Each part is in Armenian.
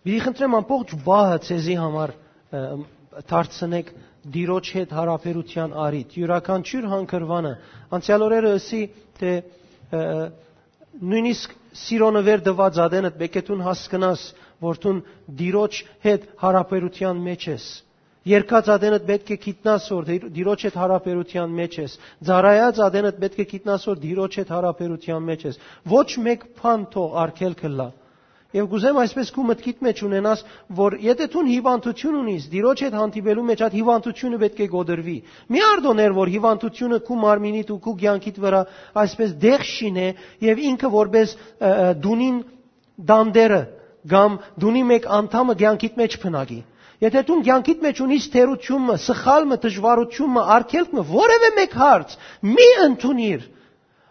Մի խնդրեմ ամբողջ վահը ցեզի համար դարձնեք դիրոջ հետ հարաբերության արիտ։ Յուրաքանչյուր հանգրվանը անցյալ օրերը ասի թե նույնիսկ սիրոնը վեր դված ադենդ բեկետուն հասկնաս, որ դու դիրոջ հետ հարաբերության մեջ ես։ Երկած ադենդ պետք է գիտնաս որ դիրոջ հետ հարաբերության մեջ ես։ Ձարայած ադենդ պետք է գիտնաս որ դիրոջ հետ հարաբերության մեջ ես։ Ոչ մեկ բան թող արկելքը լա։ Եվ գուզեմ այսպես քու մտքիդ մեջ ունենաս, որ եթե դու հիվանդություն ունիս, դիրոջ հետ հանդիպելու մեջ այդ հիվանդությունը պետք է գոդրվի։ Մի արդոներ, որ հիվանդությունը քու մարմինիդ ու քու կյանքիդ վրա այսպես դեղ շինե եւ ինքը որպես դունին դանդերը կամ դունի մեկ անդամը կյանքիդ մեջ փնագի։ Եթե դու կյանքիդ մեջ ունիս թերությունը, սխալը, դժվարությունը, արգելքը, որևէ մեկ հարց մի ընդունիր,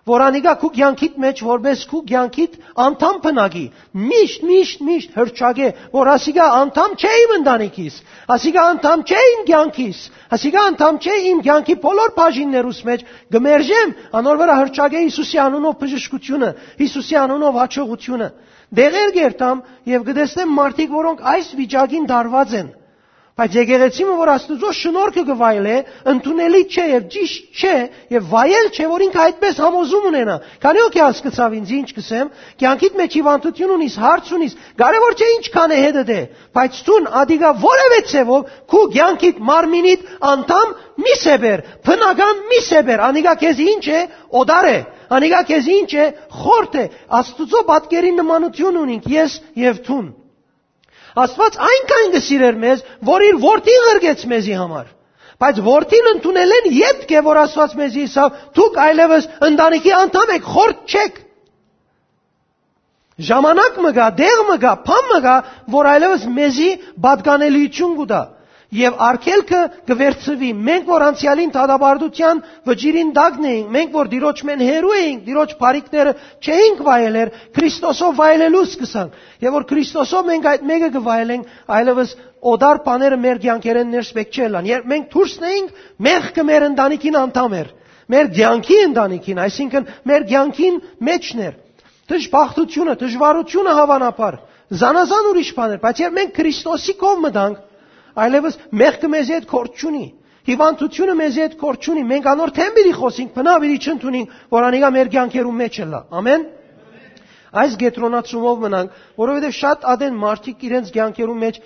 որ անիգա քու կյանքիդ մեջ որպես քու կյանքիդ անդամ բնագի միշտ միշտ միշտ հրճագե որ ասիգա անդամ չէ իմ ընտանիքիս ասիգա անդամ չէ իմ կյանքիս ասիգա անդամ չէ իմ կյանքի բոլոր բաժիններուս մեջ գմերժեմ անոր վրա հրճագե Հիսուսի անունով բժշկությունը Հիսուսի անունով հաջողությունը դեղեր գերտամ եւ գտեսնեմ մարդիկ որոնք այս վիճակին դարված են Բայց եկեղեցիմը, որ Աստուծո շնորհքը գվայել է, ընդունելի չէ եւ ճիշտ չէ եւ վայել չէ, որ ինքը այդպես համոզում ունենա։ Քանի օքի հասկացավ ինձ ինչ կսեմ, կյանքիդ մեջ հիվանդություն ունիս, հարց ունիս, կարևոր չէ ինչքան է հետը դե, բայց ցուն ադիգա որևէ ցևով քու կյանքիդ մարմինիդ անդամ մի սեբեր, բնական մի սեբեր, անիգա քեզ ինչ է, օդար է, անիգա քեզ ինչ է, խորտ է, Աստուծո պատկերի նմանություն ունինք ես եւ ցուն։ Աստված այնքան գսիրեր մեզ, որ իր որդին ղրգեց մեզի համար։ Բայց որդին ընդունել են յետք է, որ Աստված մեզի իսավ, դուք այլևս ընտանիքի անդամ եք, խորտ չեք։ Ժամանակ մը գա, դեղ մը գա, փամ մը գա, որ այլևս մեզի բադկանելիություն գուտա եւ արկելքը գվերցվի։ Մենք որ անցյալին թադաբարդության վճիրին դագն էինք, մենք որ դիրոջ մեն հերու էինք, դիրոջ բարիկները չէինք վայելեր, Քրիստոսով վայելելու սկսանք։ Եվ որ Քրիստոսով մենք այդ մեկը գվայելենք, այլևս օդար բաները մեր ցանկերեն ներս պետք չէ լան։ Երբ մենք դուրսն էինք, մեղքը մեր ընտանիքին անդամ էր։ Մեր ցանկի ընտանիքին, այսինքն մեր ցանկին մեջն էր։ Դժբախտությունը, դժվարությունը հավանաբար զանազան ուրիշ բաներ, բայց երբ մենք Քրիստոսի կողմ մտանք, այլևս մեղքը մեզի հետ կորչ չունի։ Հիվանդությունը մեզի հետ կորչ չունի։ Մենք անոր թեմբիրի խոսենք, բնավիրի չընդունենք, որ անիկա մեր կյանքերում մեջ է լա։ Ամեն։ Այս գետրոնացումով մնանք, որովհետև շատ ադեն մարդիկ իրենց կյանքերում մեջ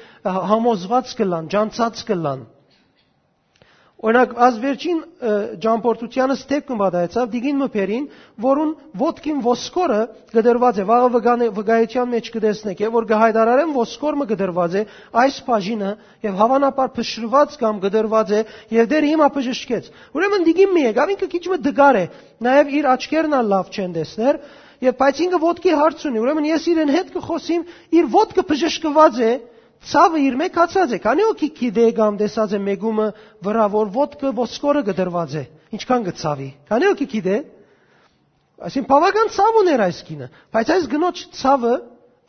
համոզված կլան, ջանցած կլան Օրինակ, az վերջին ճամփորդությանը ստեփ կմբադայեցավ դիգին մփերին, որուն ոդկին ոսկորը գդրված է, վաղը վգայության մեջ կդեսնեք, եւ որ գահայդարարեն ոսկորը գդրված է, այս բաժինը եւ հավանաբար փշրված կամ գդրված է, եւ դեր հիմա բժշկեց։ Ուրեմն դիգին մի եկավ, ինքը քիչ մը դգար է, նաեւ իր աչքերն ալ լավ չեն տեսներ, եւ բայց ինքը ոդկի հարց ունի։ Ուրեմն ես իրեն հետ կխոսիմ, իր ոդկը բժշկված է, Ցավը իր մեջ հացած է։ Քանի օքի գիտե կամ տեսած է մեգումը վրա որ ոդկը ոսկորը գդրված է։ Ինչքան գցավի։ Քանի օքի գիտե։ Այսին բավական ցավ ուներ այս գինը, բայց այս գնոջ ցավը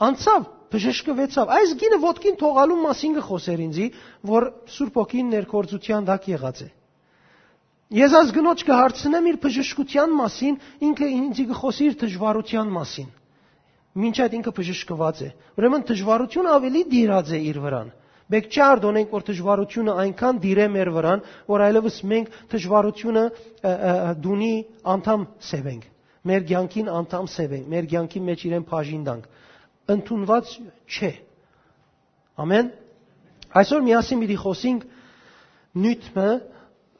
անցավ, բժշկվեցավ։ Այս գինը ոդկին թողալու մասին գխոսեր ինձի, որ Սուրբ ոգին ներկործության դակ եղած է։ Ես այս գնոջ կհարցնեմ իր բժշկության մասին, ինքը ինձի գխոսի իր դժվարության մասին մինչ այդ ինքը բժշկված է։ Ուրեմն դժվարությունը ավելի դիրած է իր վրան։ Մենք չարդոնենք, որ դժվարությունը այնքան դիրե մեր վրան, որ այլևս մենք դժվարությունը դունի անդամ սևենք։ Մեր ցանկին անդամ սևենք, մեր ցանկի մեջ իրեն բաժին տանք։ Ընթունված չէ։ Ամեն։ Այսօր միասին մի խոսենք նյութը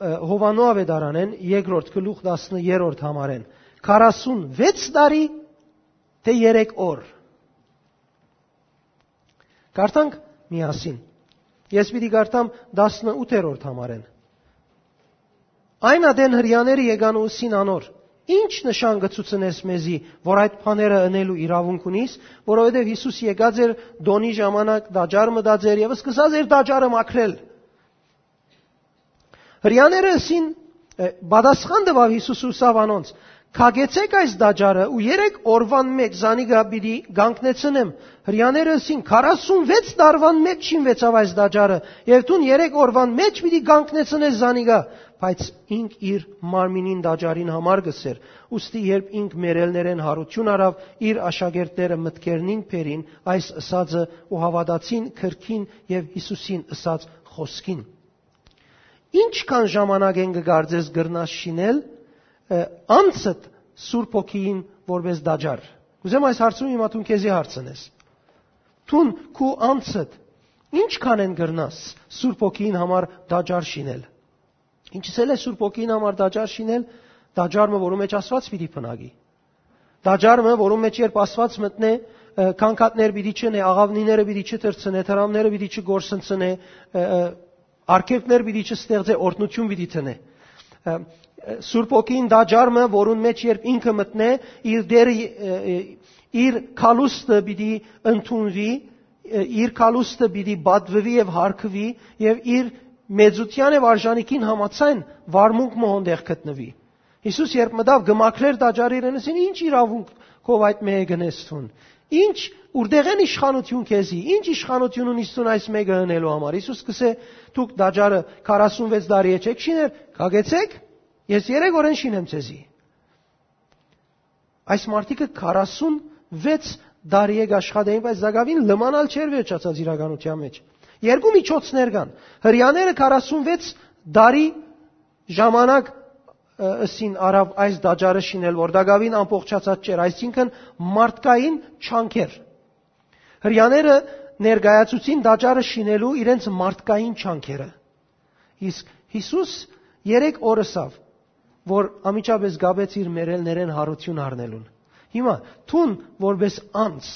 Հովանո ավետարանեն երկրորդ գլուխ 10-րդ համարեն 46 տարի թե 3 օր։ Կարդանք միասին։ Ես պիտի կարդամ 18-րդ համարեն։ Այն ադեն հрьяաները եկան ուսին անոր։ Ինչ նշան գծուցնես մեզի, որ այդ փաները ընելու իրավունք ունիս, որովհետև Հիսուս եկած էր դոնի ժամանակ դաճար մտած էր եւ սկսած էր դաճարը մաքրել։ Հрьяաները սին բադասխան տվավ Հիսուսը սավ անոնց, Քագեցեք այս դաճարը ու երեք օրվան մեջ Զանիգաբիրի գանկնեցնեմ։ Հрьяներըսին 46 տարվան մեջ շինվեցավ այս դաճարը, եւ դուն երեք օրվան մեջ պիտի գանկնեցնես Զանիգա, բայց ինք իր մարմինին դաճարին համար գսեր։ Ոստի երբ ինք մերելներեն հարություն արավ, իր աշակերտները մտքերնին փերին այս ըսածը ու հավատացին քրքին եւ Հիսուսին ըսած խոսքին։ Ինչքան ժամանակ են գարձես գրնաս շինել, անցդ Սուրբ ոգին որպես դաջար։ Կուզեմ այս հարցում հիմա դու քեզի հարցնես։ Տուն քու անցդ ինչքան են գրնաս Սուրբ ոգին համար դաջար շինել։ Ինչսել է Սուրբ ոգին համար դաջար շինել, դաջարը, որում մեջ Աստված պիտի փնագի։ Դաջարը, որում մեջ երբ Աստված մտնե, քանքատներ պիտի չնե, աղավնիները պիտի չտրցնե, թրամները պիտի չգործընծնե, արկելքներ պիտի չստեղծե, օրտնություն պիտի տնե Սուրբ ոգին դաջարմը, որուն մեջ երբ ինքը մտնե, իր դերը իր կալուստը պիտի ընդունվի, իր կալուստը պիտի բադվվի եւ հարկվի եւ իր մեծության եւ արժանիքին համացան վարմունք մոհոնդեղ գտնվի։ Հիսուս երբ մտավ գմակրեր դաջարին ասին ինչ իրավունք քով այդ մեկը գնեցուն։ Ինչ Ուրդեղ են իշխանություն քեզի։ Ինչ իշխանություն ունի Իսուսն այս մեկը հնելու համար։ Իսուս սկսե՝ դուք դաջարը 46 տարի է չեք շիներ, կագեցեք։ Ես 3 օրեն շինեմ քեզի։ Այս մարդիկը 46 տարի է աշխատային, բայց Զագավին լմանալ չէր վերջացած իրականության մեջ։ Երկու միջոցներ կան։ Հрьяաները 46 տարի ժամանակ ըսին արավ այս դաճարը շինել, որ դագավին ամբողջացած չէր, այսինքն մարդկային չանքեր։ Հрьяները ներգայացուցին դաճարը շինելու իրենց մարդկային չանքերը։ Իսկ Հիսուս 3 օրսավ, որ ամիջապես գաբեց իր մերելներեն հարություն առնելուն։ Հիմա թուն որպես անց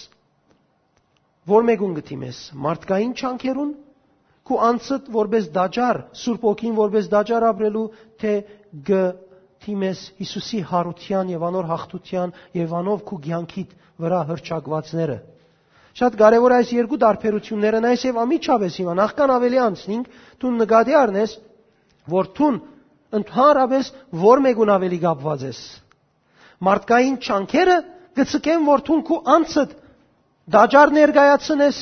որ մեկուն գտիմես մարդկային չանքերուն քու անցդ որպես դաճար, Սուրբ ոգին որպես դաճար ապրելու, թե գ թիմես Հիսուսի հարության եւ անոր հաղթության եւ անով քու ցանկիտ վրա հրճակվածները Շատ կարևոր այս երկու դարբերությունները նայես եւ ամիջապես հիմա նախքան ավելի անցնենք դու նկատի առնես որ թուն ընդհանրապես որ մեկուն ավելի կապված ես։ Մարդկային չանքերը գծկեն որ թուն քու անցդ դաջար ներկայացնես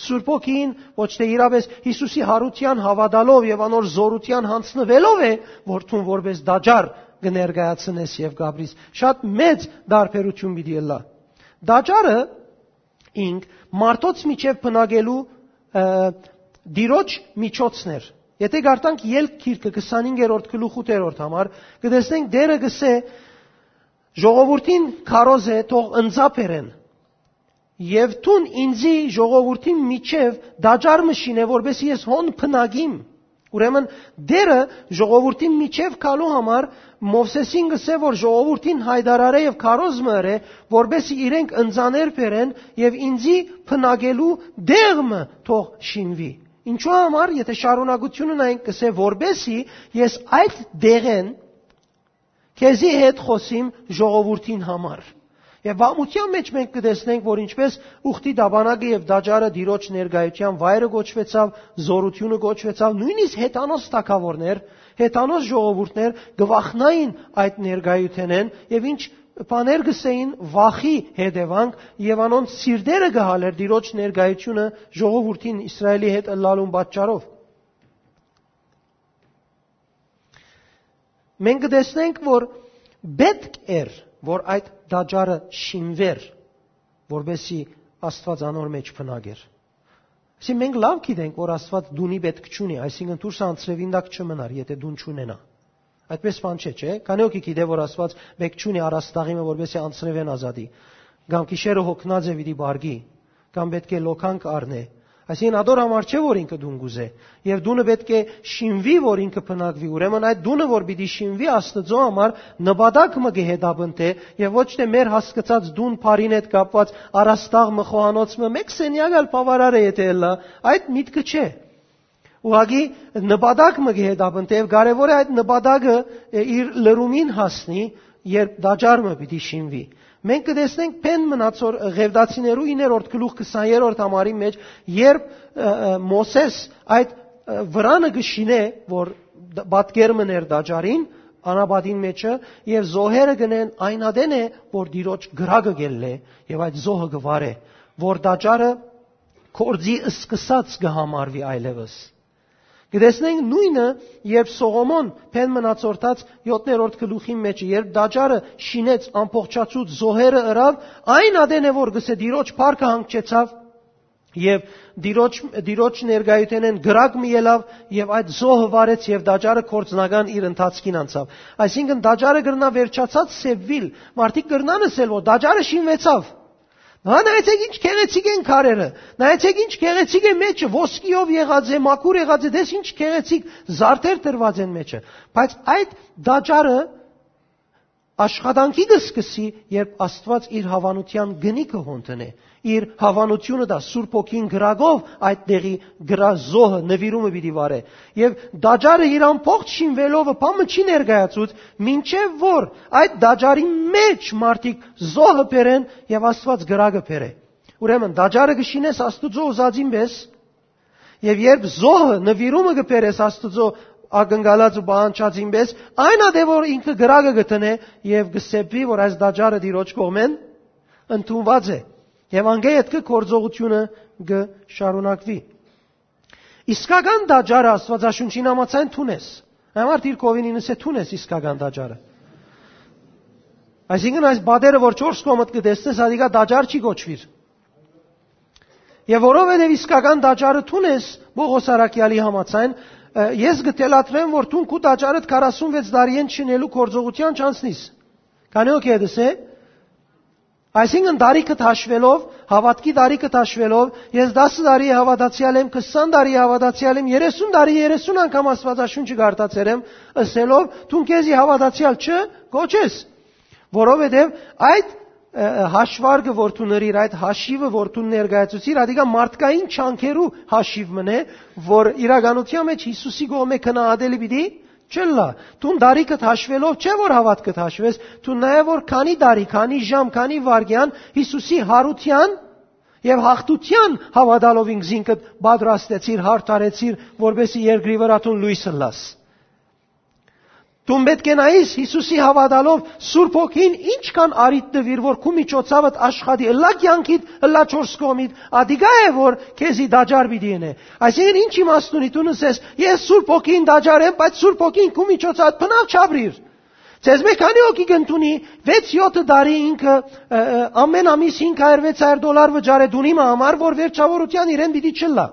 Սուրբ ոգին ոչ թե իրապես Հիսուսի հարության հավատալով եւ անոր զորության հանցնվելով է որ թուն որպես դաջար կներկայացնես եւ գաբրիս շատ մեծ դարբերություն պիտի լա դաջարը ինք մարդոց միջև բնագելու դիրոջ միջոցներ Եթե գարտանք ելք քիրքը 25-րդ գլուխ 8-րդ համար, կտեսնենք դերը գսե ժողովրդին քարոզ է թող ընձապերեն։ Եվ տուն ինձի ժողովրդին միջև դաջար մշին է, որբեսի ես հոն փնագիմ։ Ուրեմն դերը ժողովրդին միջև քալու համար Մովսեսին գսե որ ժողովրդին հայդարարե եւ քարոզ մըրե, որբեսի իրենք ընձաներ բերեն եւ ինձի փնագելու դեղը թող շինվի։ Ինչու համար, եթե շարունակությունը նայենք կսե որբեսի ես այդ դեղեն քեզի հետ խոսիմ ժողովրդին համար։ Եվ վամության մեջ մենք կտեսնենք, որ ինչպես ուխտի դաբանակը եւ դաջարը դիրոջ ներգայության վայրը գոչվեցավ, զորությունը գոչվեցավ, նույնիսկ հետանոց տակավորներ, հետանոց ժողովուրդներ գվախնային այդ ներգայութենեն եւ ինչ բաներ գսեին վախի հետևանք եւ անոնց սիրտերը գահալեր դիրոջ ներգայությունը ժողովրդին Իսրայելի հետ ըլլալուն պատճառով։ Մենք կտեսնենք, որ պետք էր, որ այդ դաջարը շինվեր, որբեսի Աստված անոր մեջ փնագեր։ Այսինքն մենք լավ գիտենք, որ Աստված դունի պետք չունի, այսինքն դուրս անցրևին դակ չմնար, եթե դուն չունենա։ Այդպես բան չէ, չէ՞։ Քանի օքի գիտե որ Աստված մեկ չունի առաստաղիմը, որովհետեւ անցնևեն ազատի։ Կամ գիշերը հոգնած է վիդի բարգի, կամ պետք է լոքանք առնե։ Այսինքն ադոր համար չէ որ ինքը դուն գուզե, եւ դունը պետք է շինվի, որ ինքը փնակվի։ Ուրեմն այդ դունը որ պիտի շինվի Աստծո համար նպատակ մը գեհդաբնտե եւ ոչ թե մեր հասկացած դուն բարին հետ կապված առաստաղ մը մեկ սենյակալ բավարար է եթե լա, այդ միտքը չէ։ Ուղղակի նպատակը գեհդաբնտ եւ կարեւոր է այդ նպատակը իր լրումին հասնի, երբ դաջարը պիտի շինվի։ Մենք կտեսնենք փեն մնացոր ղևդացիներու 9-րդ գլուխ 20-րդ համարի մեջ, երբ Մոսես այդ վրանը գշինե, որ բատկերմը ներ դաջարին, անաբադին մեջը եւ զոհերը գնեն այն ադեն է որ դիրոջ գրագը գելլե եւ այդ զոհը գվարե որ դաճարը կորձի սկսած կհամարվի այլևս Գտեսնենք նույնը, երբ Սողոմոն փեն մնացորդած 7-րդ գլուխի մեջ, երբ դաճարը շինեց ամբողջացուց զոհերը ըրավ, այն ադեն է որ գսե դիրոջ парքը հանգչեցավ եւ դիրոջ դիրոջ ներգայութենեն գրակ մի ելավ եւ այդ զոհը վարեց եւ դաճարը կորցնական իր ընթացքին անցավ այսինքն դաճարը գրնա վերջացած սևվիլ մարդիկ գրնանս էլ որ դաճարը շինվեցավ Հա նայեցեք ինչ քեղեցիկ են քարերը։ Նայեցեք ինչ քեղեցիկ է մեջը, ոսկիով եղած է, մաքուր եղած է, դες ինչ քեղեցիկ զարդեր տրված են մեջը։ Բայց այդ դաջարը աշխատանքի կսկսի, երբ Աստված իր հավանության գնիկը հոնտնե, իր հավանությունը դա Սուրբ ոգին գրագով այդ տեղի գրազոհը նվիրումը պիտի վարե։ Եվ դաջարը իր ամբողջ շինվելով փամը չի ներկայացուց, ինչև որ այդ դաջարի մեջ մարդիկ զոհը բերեն եւ Աստված գրագը բերե։ Ուրեմն դաջարը կշինես Աստուծո ուզածին պես, եւ երբ զոհը նվիրումը կբերես Աստուծո ագնգալած ու բանչած ինպես, այնա դե որ ինքը գրագը գտնե եւ գսեփի, որ այս դաճարը դիրոջ կողմեն ընդունված է։ Եվ անգե այդ կորձողությունը գշարունակվի։ Իսկական դաճարը Աստվածաշունչին համաձայն թունես։ Համար դիրքովին ինս է թունես իսկական դաճարը։ Այսինքն այս բادرը որ 4 կոմդ կտեսնես, ադիկա դաճար չի գոչվիր։ Եվ որովհետև իսկական դաճարը թունես Բողոս Արաքյալի համաձայն, ես գտելատրեմ, որ դու քու տաճարդ 46 տարի են չնելու կորձողության չանցնիս։ Քանի օքե դես է։ Այսինքն դարիքը հաշվելով, հավատքի դարիքը հաշվելով, ես 10 տարի հավատացյալ եմ, 20 տարի հավատացյալ եմ, 30 տարի 30 անգամ Աստվածաշունչը գարտացել եմ, ըսելով, դու քեզի հավատացյալ չէ, գոչես։ Որովհետև այդ հաշվարգը որ դու նրիր այդ հաշիվը որ դու ներկայացուցիր ադիգա մարդկային չանքերու հաշիվ մնե որ իրականության մեջ Հիսուսի գոմե քնահատելի պիտի չլա դու դարիքդ հաշվելով չէ որ հավատքդ հաշվես դու նաև որ քանի դարի քանի ժամ քանի վարգյան Հիսուսի հարության եւ հաղթության հավատալով ինքզինքդ պատրաստեցիր հարթարեցիր որբեսի երկրի վրա դու լույսը լաս Դու պետք է նայես Հիսուսի հավատալով Սուրբ ոգին ինչքան արիտ դվիր որ քու միջոցավդ աշխատի ըլլա կյանքիդ ըլլա չորս կողմիդ ադիգա է որ քեզի դաջար պիտի ենե այսինքն ինչ իմաստ ունի դու նսես ես Սուրբ ոգին դաջար եմ բայց Սուրբ ոգին քու միջոցավդ բնավ չաբրիր Ձեզ մեկ քանի օքի գտնունի 6-7 տարի ինքը ամեն ամիս 500-600 դոլար վճարե դունի համար որ վերջավորության իրեն պիտի չլա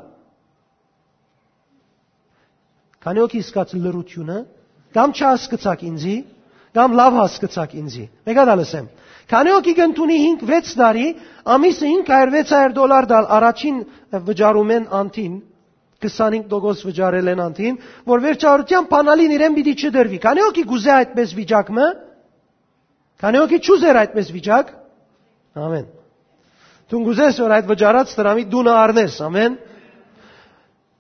Քանի օքի սկաց լրությունը կամ չհասկացաք ինձի, կամ լավ հասկացաք ինձի։ Մեկ այլ ասեմ։ Քանի օքի կընտունի 5-6 տարի, ամիսը 500-600 դոլար դալ առաջին վճարում են անտին, 25% վճարել են անտին, որ վերջարության բանալին իրեն պիտի չդրվի։ Քանի օքի գուզե այդպես վիճակը։ Քանի օքի չուզեր այդպես վիճակ։ Ամեն։ Դու գուզես որ այդ վճարած դրամի դունը առնես, ամեն։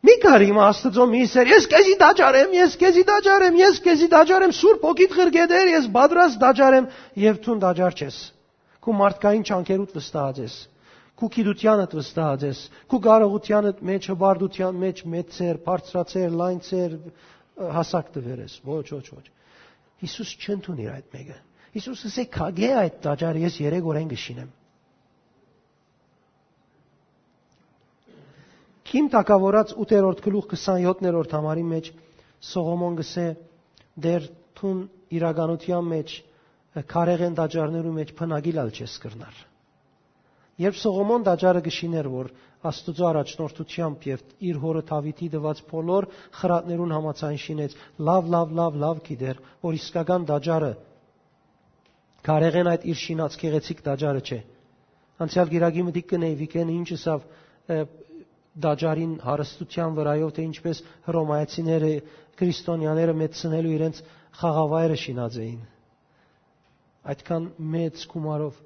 Մի կար իմ Աստծո միսեր, ես քեզի դաճարեմ, ես քեզի դաճարեմ, ես քեզի դաճարեմ, Սուրբ ոգիդ ղրգեդեր, ես բادرած դաճարեմ եւ ցուն դաճար չես։ Քու մարդկային ճանկերուդ վստահած ես։ Քու գիտությանդ վստահած ես։ Քու կարողությանդ մեջ հբարդության մեջ մեծեր, բարձրացեր, լայնցեր հասակ տվեր ես։ Ոչ, ոչ, ոչ։ Հիսուս չընդունի այդ մեկը։ Հիսուսը ասե քագե այդ դաճարը ես 3 օրեն գշինեմ։ Քիմ տակավորած 8-րդ գլուխ 27-րդ համարի մեջ Սողոմոն գսե դեր թուն իրականության մեջ քարեղեն դաջարներու մեջ փնագիլալ չես կրնար։ Երբ Սողոմոն դաջարը գշիներ, որ Աստուծո առաջնորդությամբ եւ իր հորը Դավիթի դված բոլոր խրատներուն համացան շինեց, լավ, լավ, լավ, լավ գիտեր, որ իսկական դաջարը քարեղեն այդ իր շինած գեղեցիկ դաջարը չէ։ Անցյալ գիրագի մտիկ կնեի վիկեն ինչսավ դաջարին հարստության վրայով, թե ինչպես հռոմայացիները, քրիստոնյաները մեծնելու իրենց խաղավայրը շինած էին։ Այդքան մեծ գումարով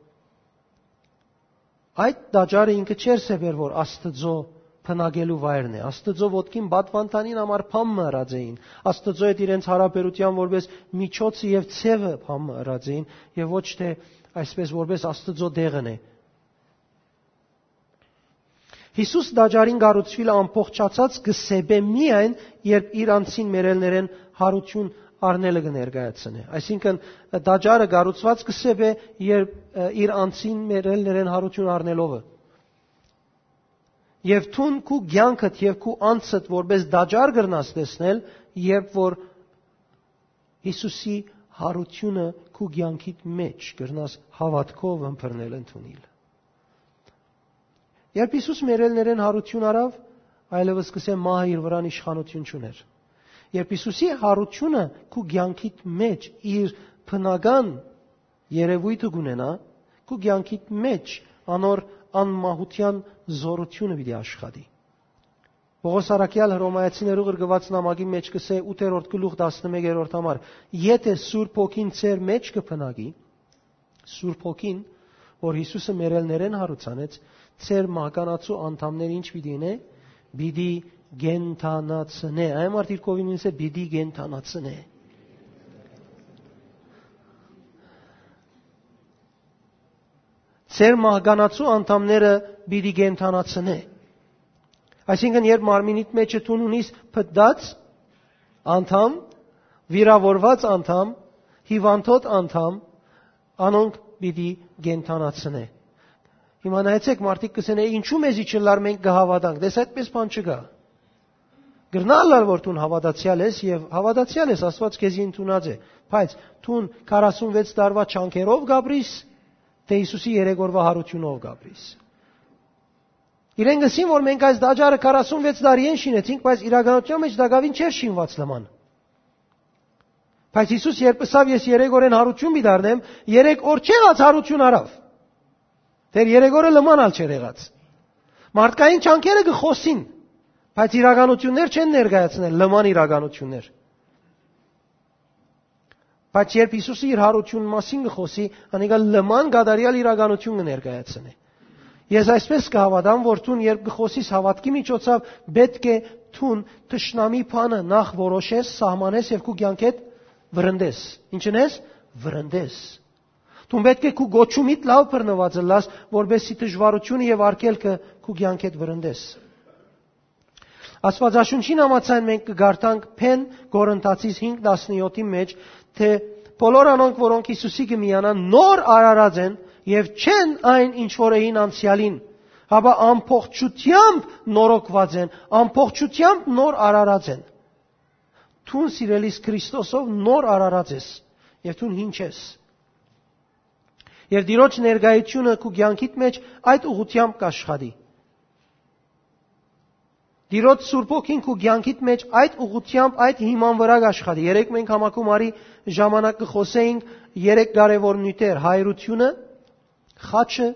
այդ դաջարը ինքը չէր սեբեր որ Աստծո փնագելու վայրն է։ Աստծո ոտքին բատվանտանին համար փամ մռած էին։ Աստծո հետ իրենց հարաբերության որպես միջոցը եւ ցևը փամ մռած էին եւ ոչ թե այսպես որպես Աստծո դեղն է։ Հիսուս դաջարին գառուցվիլ ամփոխչացած գսեբե միայն, երբ իր անցին մերելներեն հարություն արնելը կներկայացնե։ Այսինքն դաջարը գառուցված կսեբե երբ իր անցին մերելներեն հարություն առնելովը։ Եվ թուն քու ցանկդ եւ քու անցդ որպես դաջար գրնաս տեսնել, երբ որ Հիսուսի հարությունը քու ցանկիդ մեջ գրնաս հավատքով ըմբռնել ընդունել։ Երբ Հիսուս մերելներեն հարություն արավ, այլևս կսե մահը իր վրան իշխանություն չուներ։ Երբ Հիսուսի հարությունը քու ցանկիդ մեջ իր բնական երևույթը գունենա, քու ցանկիդ մեջ անոր անմահության զորությունը պիտի աշխատի։ Պողոս Արաքյալ Հռոմայացիներու գրգված նամակի մեջ կսե 8-րդ գլուխ 11-րդ համար. Եթե Սուրբ Հոգին ծեր մեջ կփնագի, Սուրբ Հոգին, որ Հիսուսը մերելներեն հարուցանեց, ծեր մահկանացու անդամներ ինչ պիտի նե, պիտի գենթանացնե։ Այն մարդիկ կովին ինձ է բիդի գենթանացնե։ Ձեր մահկանացու անդամները բիդի գենթանացնե։ Այսինքն երբ մարմինիդ մեջը տուն ունիս փդած անդամ, վիրավորված անդամ, հիվանդոտ անդամ, անոնք պիտի գենթանացնե։ Հիմա նայեցեք մարդիկ կսեն, ինչու մեզի չլար մենք կհավատանք։ Դες այդպես բան չկա։ Գրնալար որ դու հավատացյալ ես եւ հավատացյալ ես Աստված քեզի ընդունած է, բայց դու 46 տարվա չանքերով գաբրիս, թե Հիսուսի 3 օրվա հարությունով գաբրիս։ Իրեն գսին որ մենք այս դաջարը 46 տարի են շինեցինք, բայց իրականության մեջ դակավին չէր շինված լման։ Բայց Հիսուս երբ ասավ ես 3 օրեն հարություն մի դառնեմ, 3 օր չեղած հարություն արավ։ Դեր 3 օրը լմանալ չէր եղած։ Մարդկային չանքերը գխոսին, Բայց իրականություններ չեն ներկայացնել, լման իրականություններ։ Բայց երբ Հիսուսը իր հարություն մասին գխոսի, անիկա լման գադարյալ իրականություն կներկայացնի։ Ես այսպես կհավատամ, որ ցուն երբ գխոսիս հավատքի միջոցով պետք է ցուն տշնամի բանը նախ որոշես, սահմանես եւ քու կյանքեդ վրընդես։ Ինչն ես? Վրընդես։ Դու պետք է քու գոչումիդ լավ բռնվածը լաս, որբեսի դժվարությունը եւ արկելքը քու կյանքեդ վրընդես։ Աստվածաշունչին համաձայն մենք կգարտանք Փեն Կորինթացիս 5:17-ի մեջ, թե բոլոր անոնք, որոնք Հիսուսի կմիանան, նոր արարած են եւ չեն այն ինչ որ էին անցյալին, հաբա ամփոխչությամբ նորոգված են, ամփոխչությամբ նոր արարած են։ Թուն սիրելիս Քրիստոսով նոր արարած ես եւ թուն ինչ ես։ Եվ Տիրոջ ներգայությունը քու կյանքիդ մեջ այդ ուղությամբ կաշխատի։ Տիրոջ Սուրբ ոգին քու ցանկիտ մեջ այդ ուղությամբ այդ հիման վրա աշխատի։ Երեք մենք համակում արի ժամանակ կխոսեինք երեք կարևոր նյութեր՝ հայրությունը, խաչը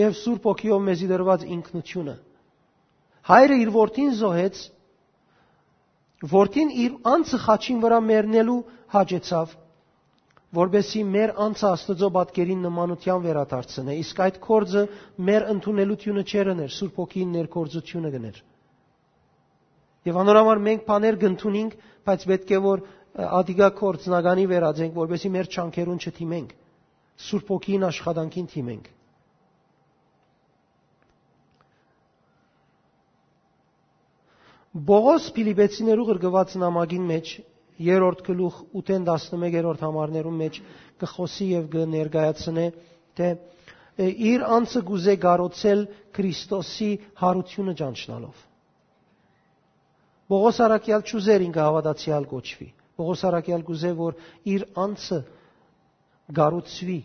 եւ Սուրբ ոգիով մեզի դրված ինքնությունը։ Հայրը իր որդին զոհեց, որդին իր անձը խաչին վրա մեռնելու հաջեցավ, որբեսի մեր անձը Աստծո բատկերին նմանության վերադարձնե։ Իսկ այդ կորձը մեր ընդունելությունը չերներ, Սուրբ ոգին ներկործությունը գներ։ Եվ անորամար մենք բաներ գտնունենք, բայց պետք է որ ադիգա կորցնագանի վերածենք, որովհետեւ մեր չանքերուն չթիմենք։ Սուրբ ոգին աշխատանքին թիմենք։ Բողոս Ֆիլիպեցիներու գրգված նամակին մեջ երրորդ գլուխ 8-ն 11-րդ համարներում մեջ կխոսի եւ կներկայացնե թե իր անձը գուզե գարոցել Քրիստոսի հարությունը ճանչնալով Պողոս Արաքյալ ճուզեր ինքը հավատացյալ կոչվի։ Պողոս Արաքյալ գուզե որ իր անձը գառուցվի,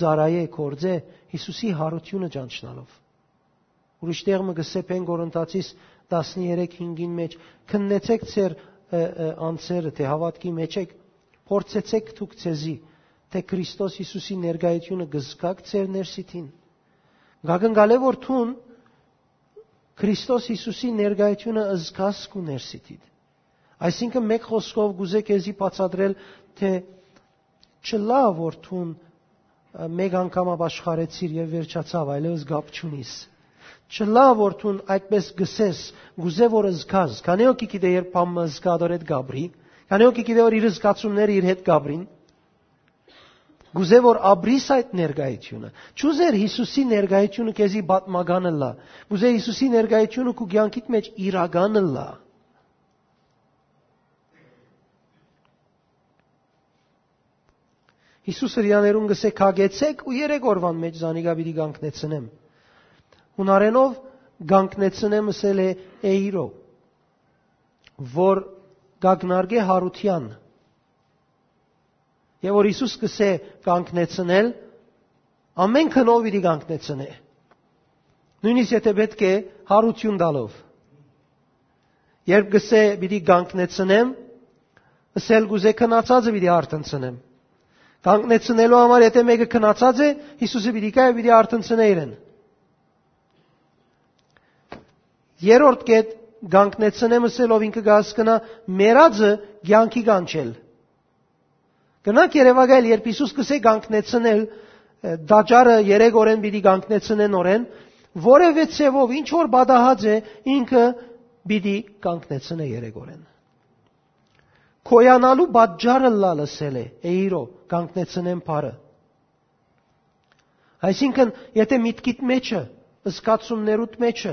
ծարայե, կորձե Հիսուսի հարությունը ճանչնալով։ Ուրիշ տեղ մը գսեպեն Կորինթացիս 13:5-ին մեջ. Քննեցեք ձեր անձերը, թե հավատքի մեջ եք, փորձեցեք դուք ցեզի, թե Քրիստոս Հիսուսի ներգայությունը գզկակ ձեր ներսիտին։ Գագնգալե որ թուն Քրիստոս Հիսուսի ներկայությունը ըզգաս կու ներսիտիդ։ Այսինքն մեկ խոսքով գուզե քեզի բացատրել, թե չլա որ թուն մեկ անգամ ապաշխարեցիր եւ վերջացավ, այլևս գապ չունիս։ Չլավ որթուն այդպես գսես, գուզե որ զգաս։ Քանի օքի գիտե երբ ամը զգադոր այդ գաբրի, քանի օքի գիտե որ իր զգացումները իր հետ գաբրին։ Գուզե որ աբրիս այդ ներգայությունը։ Չուզեր Հիսուսի ներգայությունը քեզի բատմագանը լա։ Գուզե Հիսուսի ներգայությունը քու ցանկիտ մեջ իրականը լա։ Հիսուսը իրաներուն գսե քագեցեք ու երեք օրվան մեջ զանիգաբիդի գանքնեցնեմ։ Հունարենով գանկնեցնեմ ասել է էիրո, որ գագնարգե հարության։ Եվ որ Հիսուս գսե գանկնեցնել, ամեն քնով պիտի գանկնեցնե։ Նույնիսկ եթե պետք է հարություն տալով։ Երբ գսե պիտի գանկնեցնեմ, ասել գուզե քնացածը պիտի արտնցնեմ։ Կանգնեցնելու համար եթե մեկը քնացած է, Հիսուսը պիտի կայ պիտի արտնցնե իրեն։ Երորդ կետ գանկնեցնեմ ասելով ինքը գասկնա մերածը ցանկի կանչել։ Գնանք Երևանայել, երբ Հիսուս կսե գանկնեցնել, դաջարը 3 օրեն պիտի գանկնեցնեն օրեն, որևէ ցևով ինչ որ բադահած է, ինքը պիտի կանգնեցնե 3 օրեն։ Քոյանալու բաժարը լալսել է, էիրո, կանգնեցնեմ բարը։ Այսինքն, եթե միտքիդ մեջը, ըսկացումներուդ մեջը,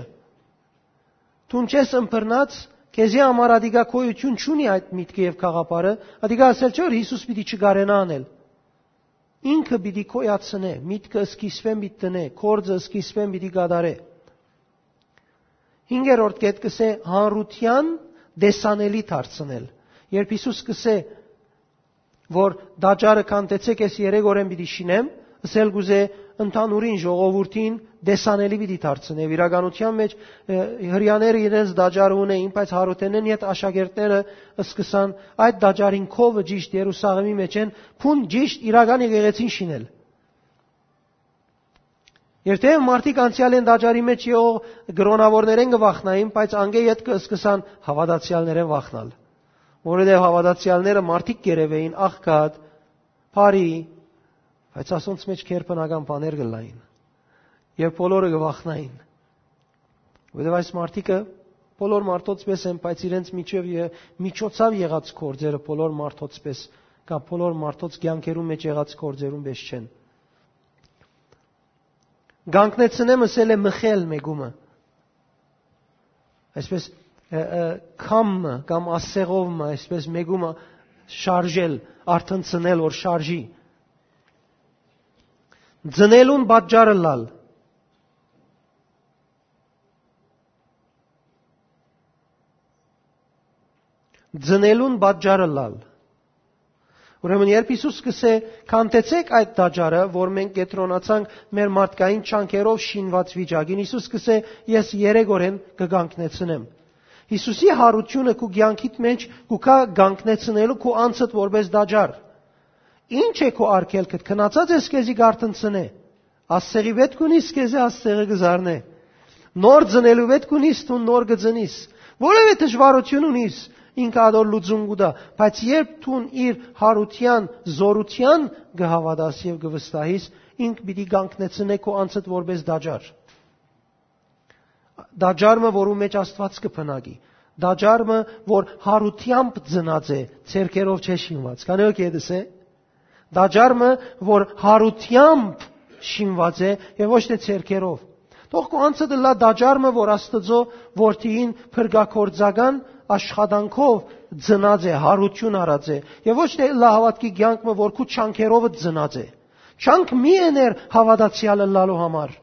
դու չես ըմբռնած, քեզի համար ադիգա քոյություն չունի այդ միտքը եւ խաղապարը, ադիգա ասել չէ որ Հիսուս պիտի չգարենա անել։ Ինքը պիտի քոյացնե, միտքը սկիզբեն պիտի տնե, կորձը սկիզբեն պիտի գադարե։ Հինգերորդ կետ կսե հանրության դեսանելի դարձնել երբ Հիսուս սկսե որ դաջարը կանտեցեք ես 3 օրեն պիտի շինեմ, ասել գուզե ընդհանուրին ժողովրդին դեսանելի պիտի դարձնեւ իրականության մեջ հрьяները իրենց դաջարը ունեին բայց Հարութենեն իդ աշակերտները սկսան այդ դաջարին կովը ճիշտ Երուսաղեմի մեջ են փուն ճիշտ իրական եկեղեցին շինել Երթեւ մարդիկ անցյալ են դաջարի մեջ եղող գրոնավորներ են գվախնային բայց անգե իդ կսկսան հավատացյալներ են վախնալ որովհետև հավատացյալները մարդիկ գերեվեին աղքատ, բարի, բայց ասոնց մեջ քերբնական բաներ գլային։ Եվ բոլորը գվախնային։ Որովհետև այս մարդիկը բոլոր մարդոց պես են, բայց իրենց միջև միջոցով եղած կորձերը բոլոր մարդոց պես կամ բոլոր մարդոց կյանքերում մեջ եղած կորձերում պես չեն։ Գանկնեցնեմ ասել է մխել մեգումը։ Այսպես կամը կամ ասեղովը, այսպես մեգումը շարժել, արթնցնել, որ շարժի։ Ձնելուն բաժարը լալ։ Ձնելուն բաժարը լալ։ Ուրեմն երբ Հիսուս սկսե քանտեցեք այդ դաջարը, որ մենք կետրոնացանք մեր մարդկային չանքերով շինված վիճակին, Հիսուս սկսե ես 3 օրեն կգանքնեցնեմ։ Հիսուսի հարությունը քու ցանկիտ մեջ կուքա գանկնեցնելու քու անցդ որպես դաջար։ Ինչ է քու արկելքդ քնացած ես քեզի գարտնցնե։ Ասեղի վետ կունիս քեզի ասեղը գզարնե։ Նոր ծնելու վետ կունիս դու նոր գծնիս։ Որևէ դժվարություն ունիս ինքը ադոր լուծում գուտա, բայց երբ դու իր հարության, զորության գհավադաս եւ գվստահիս, ինք պիտի գանկնեցնե քո անցդ որպես դաջար դաջարմը, որում մեջ Աստված կփնագի։ Դաջարմը, որ հարությամբ ծնած է, ցերկերով չէ շինված։ Կանեք եդս է։ Դաջարմը, որ հարությամբ շինված է եւ ոչ թե ցերկերով։ Թող կո անցը դլա դաջարմը, որ Աստծո որդին փրկակորձական աշխատանքով ծնած է, հարություն արած է, եւ ոչ թե լա հավատքի ցանկը, որ քու չանքերով ծնած է։ Չանք մի էներ հավատացյալը լալու համար։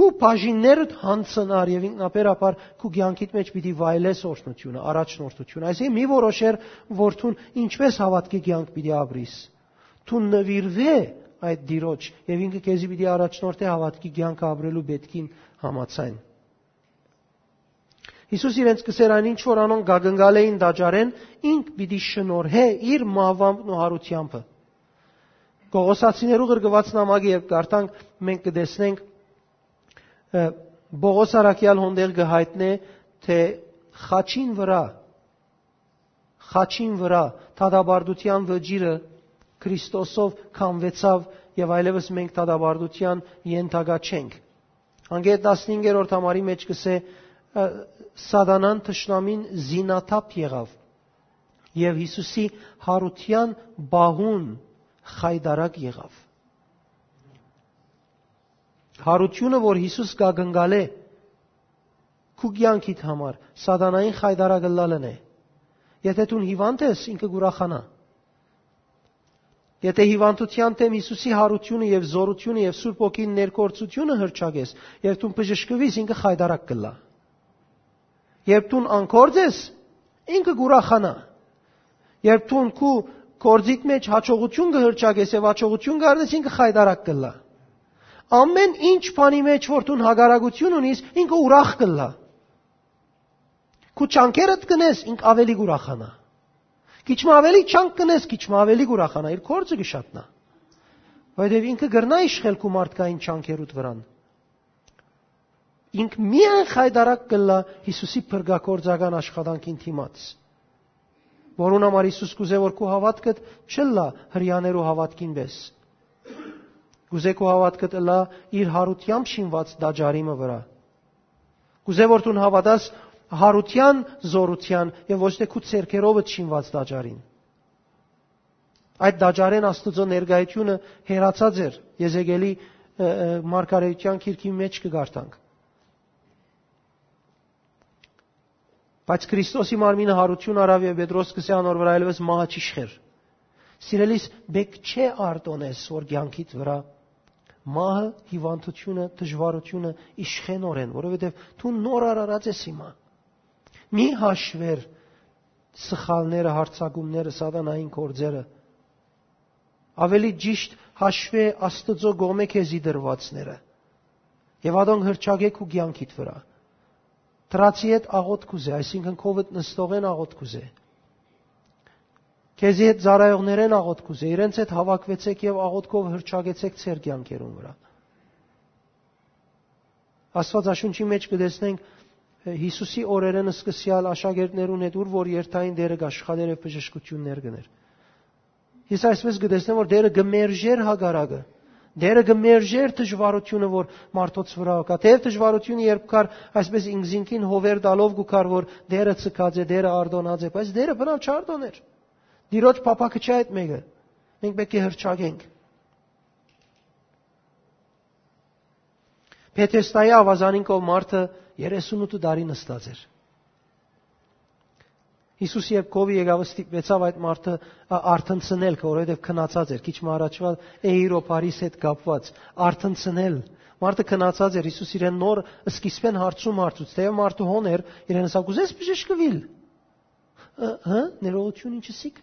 Քու բաժիններդ հանցնար եւ ինքնաբերաբար քու ցանկիտ մեջ պիտի վայելես օրհնությունը, առաջնորդությունը։ Այսինքն մի որոշեր, որ ցուն ինչպես հավատքի ցանկ պիտի ապրիս։ Ցուն նվիրվե այդ դիրոջ եւ ինքը քեզի պիտի առաջնորդի հավատքի ցանկ ապրելու պետքին համացայն։ Հիսուս իրենց կսեր այն ինչ որ անոն գագնգալ էին դաջարեն, ինք պիտի շնորհե իր մահվամն ու հարությամբ։ Գողոսացիներու գրգված նամակը երբ կարդանք, մենք կտեսնենք Բողոս Արաքյալ հոնդեր գհայտնե թե խաչին վրա խաչին վրա թադաբարդության վճիրը Քրիստոսով կանվեցավ եւ այլևս մենք թադաբարդության ենթակա չենք։ Անգետ 15-րդ համարի մեջ կսե սատանան թշնամին զինաթափ եղավ եւ Հիսուսի հարության բահուն խայդարակ եղավ Հարությունը, որ Հիսուս կագնգալ է քու կյանքիդ համար, սատանային խայդարագլալն է։ Եթե դու հիվանդ ես, ինքը կուրախանա։ Եթե հիվանդության դեմ Հիսուսի հարությունը եւ զորությունը եւ Սուրբ ոգի ներկործությունը հրճագես, եւ դու բժշկվիս, ինքը խայդարակ կլա։ Երբ դու անկորձ ես, ինքը կուրախանա։ Երբ դու քու կորձիտ մեջ հաջողություն կհրճագես եւ հաջողություն կառնես, ինքը խայդարակ կլա ամեն ինչ բանի մեջ որ դու հագարագություն ունիս, ինքը ուրախ կլա։ Քու ճանկերդ կնես, ինք ավելի ուրախանա։ Քիչմա ավելի ճանկ կնես, քիչմա ավելի ուրախանա, իր կորցը գշատնա։ Որովհետև ինքը գրնա իշխել քու մարդկային ճանկերուտ վրան։ Ինք միայն հայդարակ կլա Հիսուսի փրկակորձական աշխատանքին թիմած որոնց համար Հիսուս կուզե որ քու հավատքդ չլա հрьяներու հավատքին վես Կուզե քու հավատքդ լա իր հարությամբ շինված դաջարիմը վրա։ Կուզե որ դու հավատաս հարության զորության եւ ոչ թե քու ցերկերովը շինված դաջարին։ Այդ դաջարեն Աստուծո ներգայությունը հերացած էր Եզեգելի մարգարեության քիրքի մեջ կգարտանք։ Բայց Քրիստոսի մարմինը հարություն արավ եւ Պետրոս կսյան օր վրա այլևս մահը չիշխեր։ Սիրելիս, բեք չէ արտոնես, որ ցանկիդ վրա մահը, հիվանդությունը, դժվարությունը իշխենորեն, որովհետեւ դու նոր արարած ես հիմա։ Մի հաշվեր սխալները, հարցակումները, սատանային կորձերը։ Ավելի ճիշտ հաշվե Աստծո գոմե քեզի դրվածները։ Եվ ադոնք հրճագեք ու ցանկիդ վրա Տրացի հետ աղոտ կուզե, այսինքն քովդ նստողեն աղոտ կուզե։ Քեզի հետ զարայողներեն աղոտ կուզե, իրենց հետ հավաքվեցեք եւ աղոթքով հրճագեցեք ցեր կյանքերուն վրա։ Աստվածաշունչի մեջ կտեսնենք Հիսուսի օրերեն սկսյալ աշակերտներուն հետ ուր որ երթային դերը աշխատեր եւ բժշկություններ գներ։ Ես այսպես կտեսնեմ որ դերը գմերժեր հագարակը Դերը գմերժեր դժվարությունը, որ մարդոց վրա կա։ Թեև դժվարությունը երբ կար, այսպես ինքզինքին հովեր դալով գուքար, որ դերը ցկած է, դերը արդոնած է, բայց դերը բնավ չարդոներ։ Դիրոջ փապակը չէ այդ մեկը։ Մենք պետք է հրճագենք։ Պետեստայի ավազանին կով մարդը 38 տարի նստած էր։ Հիսուս երբ կովի եկավ ստիպեցավ այդ մարդը արթնցնել, որովհետև քնացած էր, քիչ մ առաջվա Էիրոպարիս հետ կապված, արթնցնել։ Մարդը քնացած էր, Հիսուս իրեն նոր սկիզբեն հարցում հարցուց, թե մարդը հոն էր, իրեն ասա կուզես բժշկվիլ։ Հա, ներողություն ինչսիկ։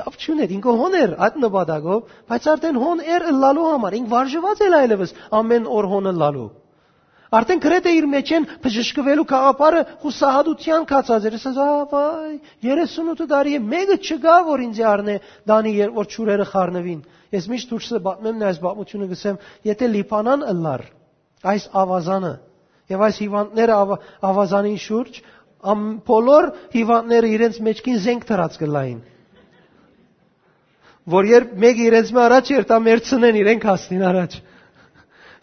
Կապ չուներ, ինքը հոն էր այդ նպատակով, բայց արդեն հոն էր լալու համար, ինք վարժված էր այլևս ամեն օր հոնը լալու։ Արդեն գրեթե իր մեջ են բժշկվելու գաղափարը խուսահատության կացած էր։ Ասած, «Ավայ, 38 տարի է, մեկը չգա, որ ինձ առնե դանի որ ճուրերը խառնվին»։ Ես միշտ դուրսը բացեմ այս բացությունը գսեմ, եթե լիփանան ըլլար այս ավազանը եւ այս հիվանդները ավազանին շուրջ ամ բոլոր հիվանդները իրենց մեջքին զենք դրած գլային որ երբ մեկը իրենց մե առաջ երտա մերցնեն իրենք հասնին առաջ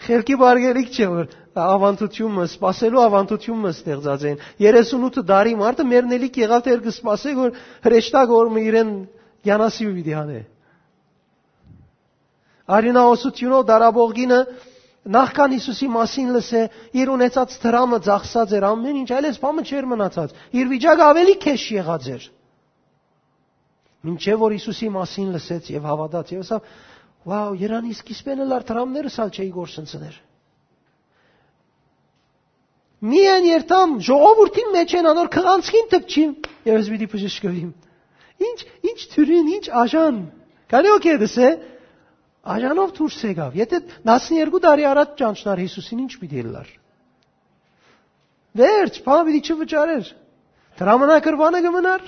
Խելքի բարգելիք չէ որ ավանդությունը, սпасելու ավանդությունը ստեղծած են։ 38 տարի մարդը մեռնելիք եղավ դեր կսպասե որ հրեշտակ օրը իրեն յանասի ու վիդիանե։ Արինա ոսությունով դարաբողինը նախքան Հիսուսի մասին լսե, իր ունեցած դրամը ծախսած էր ամեն ինչ, այլես բամը չէր մնացած։ Իր վիճակը ավելի քեշ եղած էր։ Մինչև որ Հիսուսի մասին լսեց եւ հավատաց, եւ ասավ, «Վաու, Երանի սկիզբենը լար դրամները սալ չէի գործընծներ»։ Միայն երթամ ժողովրդին մեջ են անոր քղանցքին տպչին եւ ես պիտի բժշկվիմ։ Ինչ ինչ թյուրին, ինչ աժան։ Կարելի օքե դսե աժանով դուրս եկավ։ Եթե 12 տարի առաջ ճանչնար Հիսուսին ինչ պիտի լար։ Վերջ, բանը պիտի չվճարեր։ Դրամանակրվանը կմնար,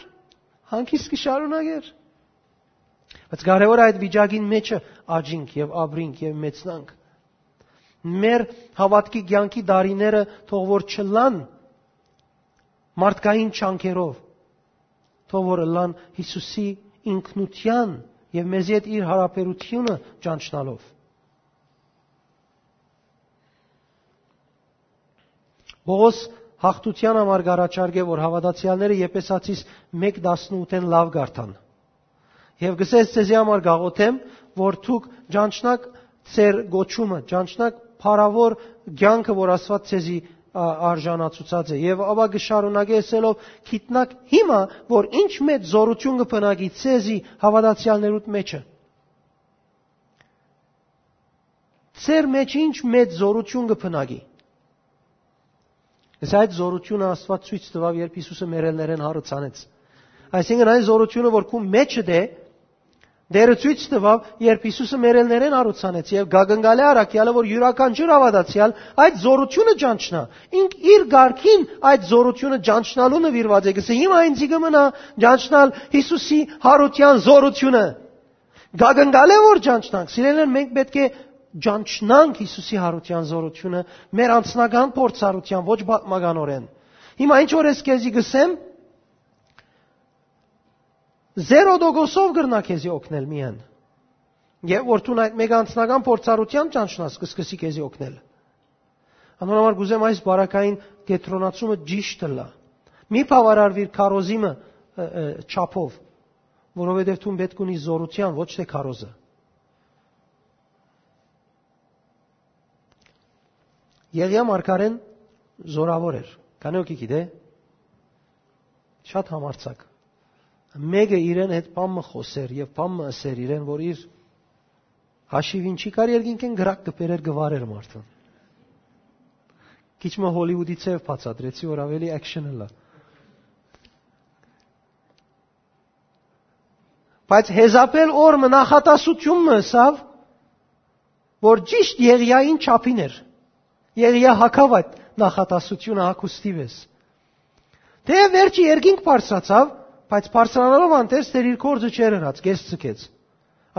հանկիստ կշարունակեր։ Բայց կարևոր այդ վիճակին մեջը աջինք եւ աբրինք եւ մեծնանք մեր հավատքի ցանկի դարիները թող որ չլան մարդկային չանքերով թող որ լան Հիսուսի ինքնության եւ մեզի հետ իր հարաբերությունը ճանչնալով Բողոս հաղթության համար գարաչարգե որ հավատացյալները Եփեսացիս 1:18-ին լավ գարտան Եվ գսես ցեզի համար գաղոթեմ որ դուք ճանչնակ ծեր գոչումը ճանչնակ փարավոր ցանկը, որ Աստված ցեզի արժանացուցած է եւ ապա գշարունակի ասելով քիտնակ հիմա որ ինչ մեծ զորություն կփնագի ցեզի հավատացյալներուտ մեջը Ձեր մեջ ինչ մեծ զորություն կփնագի Այս այդ զորությունը Աստված ցույց տվավ, երբ Հիսուսը մերելներեն հարուցանեց։ Այսինքն այն զորությունը, որ քու մեջը դե, Դերը ցույց տվավ, երբ Հիսուսը մերելներեն արուցանեց եւ գագնգալե արաքյալը, որ յուրաքանչյուր ավադացյալ այդ զորությունը ճանչնա։ Ինք իր ղարքին այդ զորությունը ճանչնալու նվիրված է։ Գսե հիմա ինձ կմնա ճանչնալ Հիսուսի հարության զորությունը։ Գագնգալե որ ճանչնանք, սիրելիներ, մենք պետք է ճանչնանք Հիսուսի հարության զորությունը մեր անձնական փորձառության ոչ բացմականորեն։ Հիմա ինչ որ ես քեզի գսեմ, Զերո դոգոսով գրնա քեզի օգնել միան։ Եվ որ դու այդ մեկ անձնական փորձառության ճանչնաս կսկսի քեզի օգնել։ Անոնամար գուզեմ այս բարակային գետրոնացումը ճիշտը լա։ Մի բավարարվիր քարոզիմը չափով, որովհետև դու պետք ունի զորության, ոչ թե քարոզը։ Եղիա մարգարեն զորավոր էր։ Քանի օքի գիտե։ Շատ համարցակ մեկը իրեն հետ բամը խոսեր եւ բամը ասեր իրեն, որ իր հաշիվին չի կար երկինքեն գրակ կպերեր գվարեր մարդուն։ Քիչ մը Հոլիվուդի ցև բացատրեցի, որ ավելի action-ը լա։ Բայց հեզապել օրը նախատասությունը սավ, որ ճիշտ Եղիային չափին էր։ Եղիա հակավ այդ նախատասությունը հակուստիվես։ Դե վերջի երկինք բարձրացավ, Բայց բարձրանալով անտես դեր իր կորձը չեր հրած, գես ցկեց։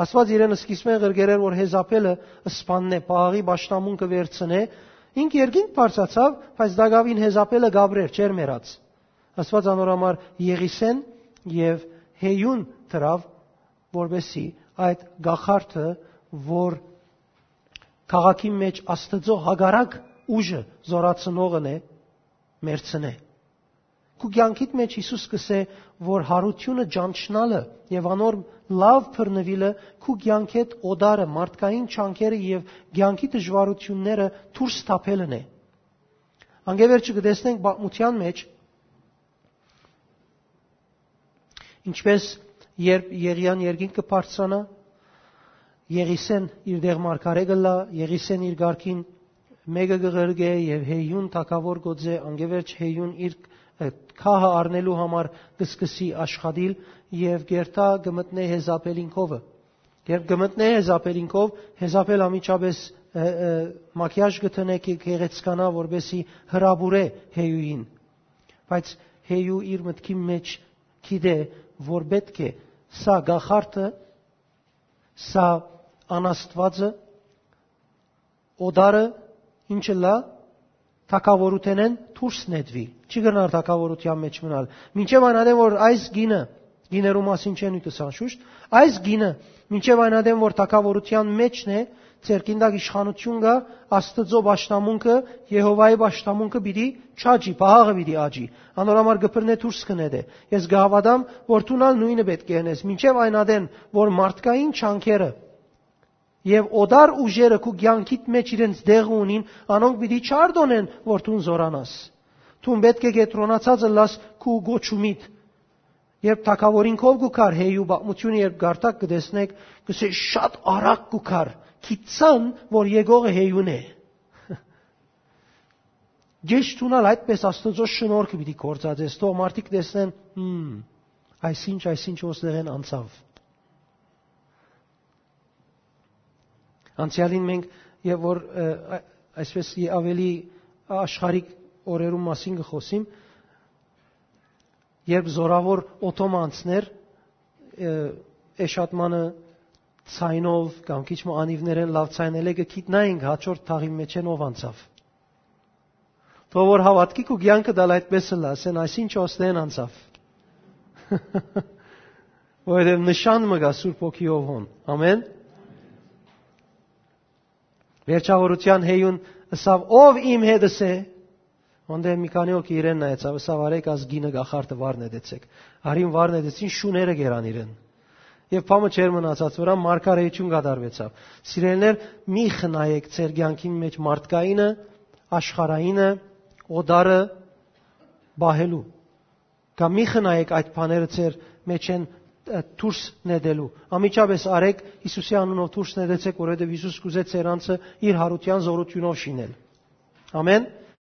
Աստված իրեն սկիզբեն ղրգերեր, որ հեզապելը սպանն է, պահի ճշտամունքը վերցնե, ինք երկինք բարձացավ, բայց դագավին հեզապելը գաբրեր, չեր մեռած։ Աստված անորամար Եղիսեն եւ Հեյուն դրավ, որբեսի այդ գախարդը, որ քաղաքի մեջ Աստծո հագարակ ուժը զորացնողն է, մերցնե։ Քու կյանքիդ մեջ Հիսուս կսե, որ հարությունը ճանչնալը եւ անոր լավ բռնվիլը քու կյանքեդ օդարը, մարդկային չանկերը եւ կյանքի դժվարությունները դուրս թափելն է։ Անգևերջը կտեսնենք բացմության մեջ ինչպես երբ Եղիան երկին կբարձրանա, Եղիսեն իր դեղ մարգարե գլա, Եղիսեն իր ղարքին մեկը գղրգե եւ հեյուն թակավոր գոձե անգևերջ հեյուն իր քահը առնելու համար կսկսի աշխատիլ եւ գերտա գմտնե հեզապելինքովը։ Երբ գմտնե հեզապելինքով, հեզապել ամիջապես մակիաժ գտնե կեղեցկանա, որբեսի հրաբուրե հեյուին։ Բայց հեյու իր մտքի մեջ գիտե, որ պետք է սա գախարտը, սա անաստվածը, օդարը, ինչը լա, թակավորութենեն դուրս նետվի։ Չի գնար թակավորության մեջ մնալ։ Մինչև այնադեմ որ այս գինը գիներու մասին չեն ուտս անշուշտ, այս գինը մինչև այնադեմ որ թակավորության մեջն է, ցերկինդակ իշխանություն կա, Աստծո աշտամունքը, Եհովայի աշտամունքը պիտի չաճի, բաղը պիտի աճի։ Անորամար գբրնե դուրս կնեդե։ Ես գահավադամ, որ դունալ նույնը պետք է անես, մինչև այնադեն որ մարդկային չանքերը Եվ օդար ուժերը քու ցանկիտ մեջ իրենց դեղ ունին, անոնք պիտի չարդոնեն, որ դու զորանաս։ Դու պետք է գետրոնացածը լաս քու գոչումիդ։ Երբ թակավորին կով գուքար հեյու բացմությունը երբ գարտակ կդեսնեք, կսե շատ արագ գուքար, քիծան, որ եկողը հեյուն է։ Ջեշ տունալ այդպես Աստծո շնորհքը պիտի կործածես, թող մարդիկ տեսնեն, հմ, այսինչ, այսինչ ոստեղեն անցավ։ Անցյալին մենք եւ որ այսպես ավելի աշխարհիկ օրերում մասին կխոսիմ, երբ զորավոր օտոմանցներ էշատմանը ցայնով կամ քիչ մը անիվներեն լավ ցայնել է գիտնային հաջորդ թաղի մեջ են ով անցավ։ Թող որ հավատքի ու ցանկը դալ այդպես լա, ասեն այսինչ ոստեն անցավ։ Որովհետև նշան մը գա Սուրբ ոգիով հոն։ Ամեն։ Վերջավորության հեյուն ասավ ով իմ հետս է Ոնդե մի քանի օքի իրեն նայեցավ, ասավ արեք աս գինը գախարտը վառնեդեցեք։ Արին վառնեդեցին շուները գերան իրեն։ Եվ փամը չեր մնացած, վրա մարգարեություն գդարվեցավ։ Սիրելներ, մի խնայեք ձեր ցանկին մեջ մարդկայինը, աշխարհայինը օդարը բահելու։ Կամ մի խնայեք այդ բաները ձեր մեջ են դուրս նետելու։ Ամիջապես արեք Հիսուսի անունով դուրս նետեցեք, որովհետև Հիսուս կուզե ձեր անձը իր հարության զորությունով շինել։ Ամեն։